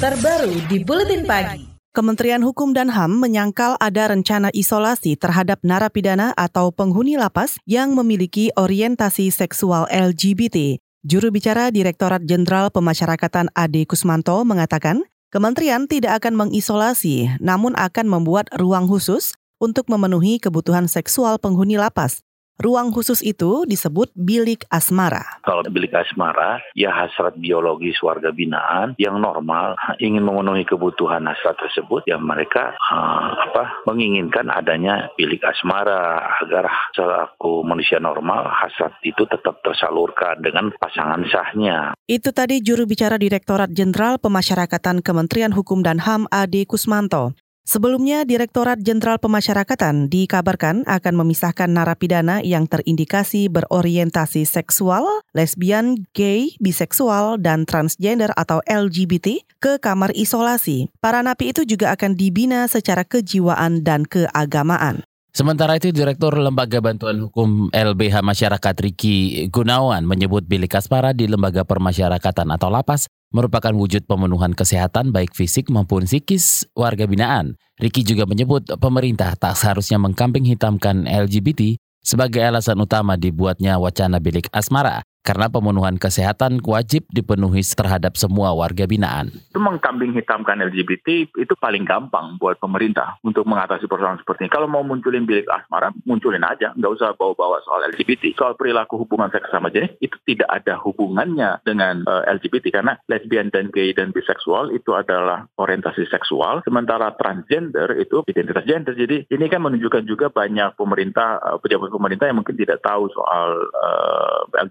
terbaru di Buletin Pagi. Kementerian Hukum dan HAM menyangkal ada rencana isolasi terhadap narapidana atau penghuni lapas yang memiliki orientasi seksual LGBT. Juru bicara Direktorat Jenderal Pemasyarakatan Ade Kusmanto mengatakan, Kementerian tidak akan mengisolasi, namun akan membuat ruang khusus untuk memenuhi kebutuhan seksual penghuni lapas. Ruang khusus itu disebut bilik asmara. Kalau bilik asmara, ya hasrat biologis warga binaan yang normal ingin memenuhi kebutuhan hasrat tersebut, ya mereka uh, apa menginginkan adanya bilik asmara agar selaku manusia normal hasrat itu tetap tersalurkan dengan pasangan sahnya. Itu tadi juru bicara Direktorat Jenderal Pemasyarakatan Kementerian Hukum dan HAM Ade Kusmanto. Sebelumnya, Direktorat Jenderal Pemasyarakatan dikabarkan akan memisahkan narapidana yang terindikasi berorientasi seksual, lesbian, gay, biseksual, dan transgender atau LGBT ke kamar isolasi. Para napi itu juga akan dibina secara kejiwaan dan keagamaan. Sementara itu, Direktur Lembaga Bantuan Hukum LBH Masyarakat Riki Gunawan menyebut bilik aspara di Lembaga Permasyarakatan atau Lapas merupakan wujud pemenuhan kesehatan baik fisik maupun psikis warga binaan. Riki juga menyebut pemerintah tak seharusnya mengkamping hitamkan LGBT sebagai alasan utama dibuatnya wacana bilik asmara karena pemenuhan kesehatan wajib dipenuhi terhadap semua warga binaan. Itu mengkambing hitamkan LGBT itu paling gampang buat pemerintah untuk mengatasi persoalan seperti ini. Kalau mau munculin bilik asmara, munculin aja, nggak usah bawa-bawa soal LGBT. Soal perilaku hubungan seks sama jenis itu tidak ada hubungannya dengan uh, eh, LGBT karena lesbian dan gay dan biseksual itu adalah orientasi seksual, sementara transgender itu identitas gender. Jadi ini kan menunjukkan juga banyak pemerintah uh, pejabat pemerintah yang mungkin tidak tahu soal uh, eh,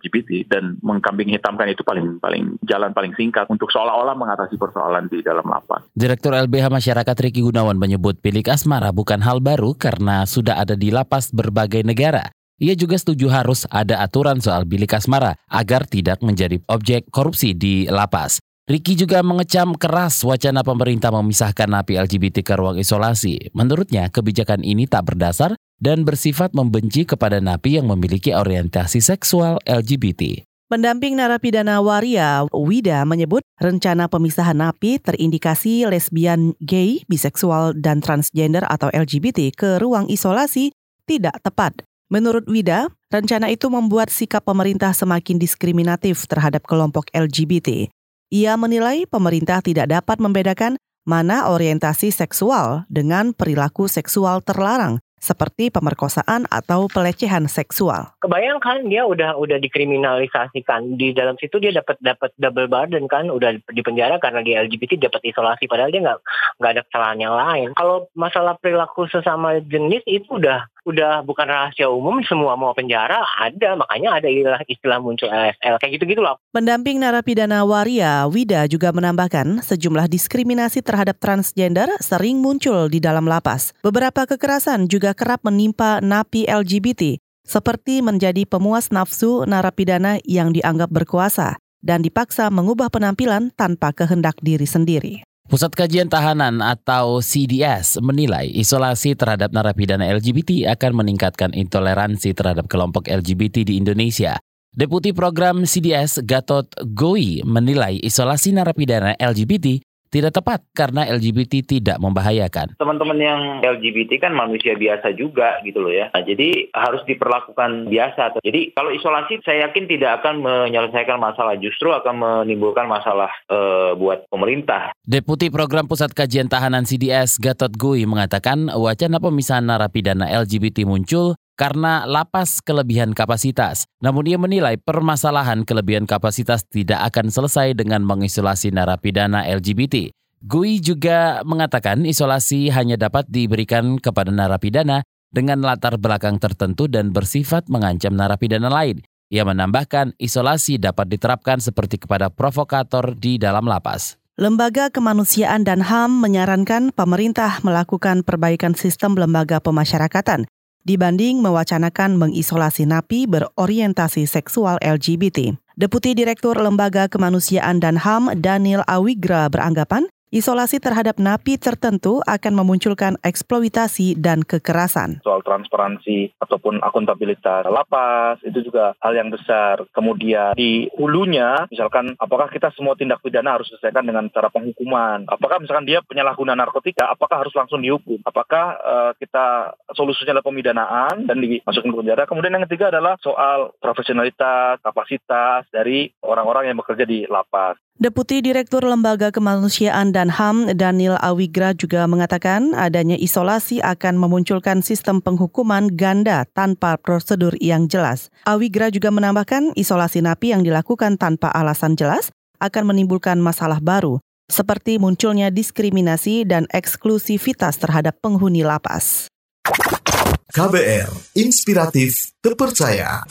Dan mengkambing hitamkan itu paling paling jalan paling singkat untuk seolah-olah mengatasi persoalan di dalam lapas. Direktur LBH Masyarakat Riki Gunawan menyebut bilik asmara bukan hal baru karena sudah ada di lapas berbagai negara. Ia juga setuju harus ada aturan soal bilik asmara agar tidak menjadi objek korupsi di lapas. Riki juga mengecam keras wacana pemerintah memisahkan napi LGBT ke ruang isolasi. Menurutnya, kebijakan ini tak berdasar dan bersifat membenci kepada napi yang memiliki orientasi seksual LGBT. Pendamping narapidana waria Wida menyebut rencana pemisahan napi terindikasi lesbian, gay, biseksual, dan transgender atau LGBT ke ruang isolasi tidak tepat. Menurut Wida, rencana itu membuat sikap pemerintah semakin diskriminatif terhadap kelompok LGBT. Ia menilai pemerintah tidak dapat membedakan mana orientasi seksual dengan perilaku seksual terlarang seperti pemerkosaan atau pelecehan seksual. Kebayangkan dia udah udah dikriminalisasikan di dalam situ dia dapat dapat double burden kan udah di penjara karena dia LGBT dapat isolasi padahal dia nggak nggak ada kesalahan yang lain. Kalau masalah perilaku sesama jenis itu udah udah bukan rahasia umum semua mau penjara ada makanya ada istilah istilah muncul LSL kayak gitu gitu loh. Pendamping narapidana waria Wida juga menambahkan sejumlah diskriminasi terhadap transgender sering muncul di dalam lapas. Beberapa kekerasan juga kerap menimpa napi LGBT, seperti menjadi pemuas nafsu narapidana yang dianggap berkuasa dan dipaksa mengubah penampilan tanpa kehendak diri sendiri. Pusat Kajian Tahanan atau CDS menilai isolasi terhadap narapidana LGBT akan meningkatkan intoleransi terhadap kelompok LGBT di Indonesia. Deputi Program CDS Gatot Goi menilai isolasi narapidana LGBT tidak tepat karena LGBT tidak membahayakan. Teman-teman yang LGBT kan manusia biasa juga gitu loh ya. Nah, jadi harus diperlakukan biasa. Jadi kalau isolasi saya yakin tidak akan menyelesaikan masalah, justru akan menimbulkan masalah uh, buat pemerintah. Deputi Program Pusat Kajian Tahanan CDS Gatot Gui mengatakan wacana pemisahan narapidana LGBT muncul karena lapas kelebihan kapasitas. Namun ia menilai permasalahan kelebihan kapasitas tidak akan selesai dengan mengisolasi narapidana LGBT. Gui juga mengatakan isolasi hanya dapat diberikan kepada narapidana dengan latar belakang tertentu dan bersifat mengancam narapidana lain. Ia menambahkan isolasi dapat diterapkan seperti kepada provokator di dalam lapas. Lembaga Kemanusiaan dan HAM menyarankan pemerintah melakukan perbaikan sistem lembaga pemasyarakatan dibanding mewacanakan mengisolasi napi berorientasi seksual LGBT. Deputi Direktur Lembaga Kemanusiaan dan HAM Daniel Awigra beranggapan isolasi terhadap napi tertentu akan memunculkan eksploitasi dan kekerasan. Soal transparansi ataupun akuntabilitas lapas itu juga hal yang besar. Kemudian di hulunya, misalkan apakah kita semua tindak pidana harus diselesaikan dengan cara penghukuman? Apakah misalkan dia penyalahguna narkotika, apakah harus langsung dihukum? Apakah uh, kita solusinya adalah pemidanaan dan dimasukin ke penjara? Kemudian yang ketiga adalah soal profesionalitas, kapasitas dari orang-orang yang bekerja di lapas. Deputi Direktur Lembaga Kemanusiaan dan HAM Daniel Awigra juga mengatakan adanya isolasi akan memunculkan sistem penghukuman ganda tanpa prosedur yang jelas. Awigra juga menambahkan isolasi napi yang dilakukan tanpa alasan jelas akan menimbulkan masalah baru, seperti munculnya diskriminasi dan eksklusivitas terhadap penghuni lapas. KBR, inspiratif, terpercaya.